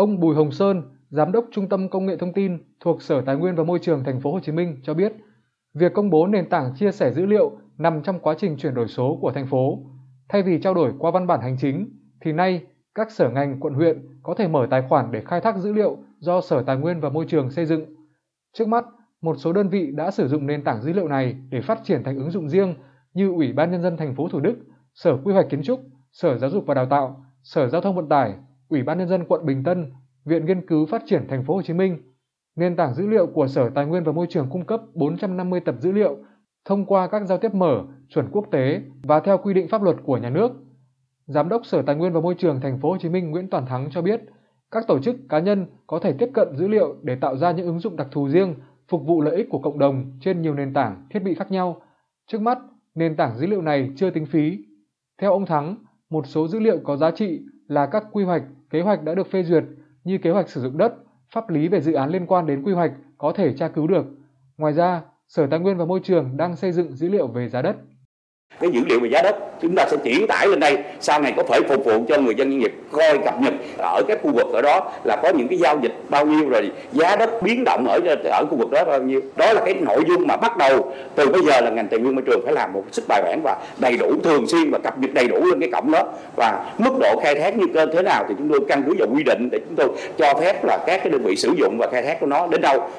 Ông Bùi Hồng Sơn, Giám đốc Trung tâm Công nghệ Thông tin thuộc Sở Tài nguyên và Môi trường Thành phố Hồ Chí Minh cho biết, việc công bố nền tảng chia sẻ dữ liệu nằm trong quá trình chuyển đổi số của thành phố. Thay vì trao đổi qua văn bản hành chính, thì nay các sở ngành quận huyện có thể mở tài khoản để khai thác dữ liệu do Sở Tài nguyên và Môi trường xây dựng. Trước mắt, một số đơn vị đã sử dụng nền tảng dữ liệu này để phát triển thành ứng dụng riêng như Ủy ban nhân dân thành phố Thủ Đức, Sở Quy hoạch Kiến trúc, Sở Giáo dục và Đào tạo, Sở Giao thông Vận tải, Ủy ban nhân dân quận Bình Tân, Viện Nghiên cứu Phát triển Thành phố Hồ Chí Minh. Nền tảng dữ liệu của Sở Tài nguyên và Môi trường cung cấp 450 tập dữ liệu thông qua các giao tiếp mở, chuẩn quốc tế và theo quy định pháp luật của nhà nước. Giám đốc Sở Tài nguyên và Môi trường Thành phố Hồ Chí Minh Nguyễn Toàn Thắng cho biết, các tổ chức cá nhân có thể tiếp cận dữ liệu để tạo ra những ứng dụng đặc thù riêng phục vụ lợi ích của cộng đồng trên nhiều nền tảng, thiết bị khác nhau. Trước mắt, nền tảng dữ liệu này chưa tính phí. Theo ông Thắng, một số dữ liệu có giá trị là các quy hoạch, kế hoạch đã được phê duyệt như kế hoạch sử dụng đất, pháp lý về dự án liên quan đến quy hoạch có thể tra cứu được. Ngoài ra, Sở Tài nguyên và Môi trường đang xây dựng dữ liệu về giá đất cái dữ liệu về giá đất, chúng ta sẽ chuyển tải lên đây, sau này có thể phục vụ cho người dân doanh nghiệp coi cập nhật ở các khu vực ở đó là có những cái giao dịch bao nhiêu, rồi giá đất biến động ở ở khu vực đó bao nhiêu. Đó là cái nội dung mà bắt đầu từ bây giờ là ngành tài nguyên môi trường phải làm một sức bài bản và đầy đủ, thường xuyên và cập nhật đầy đủ lên cái cổng đó. Và mức độ khai thác như thế nào thì chúng tôi căn cứ vào quy định để chúng tôi cho phép là các cái đơn vị sử dụng và khai thác của nó đến đâu.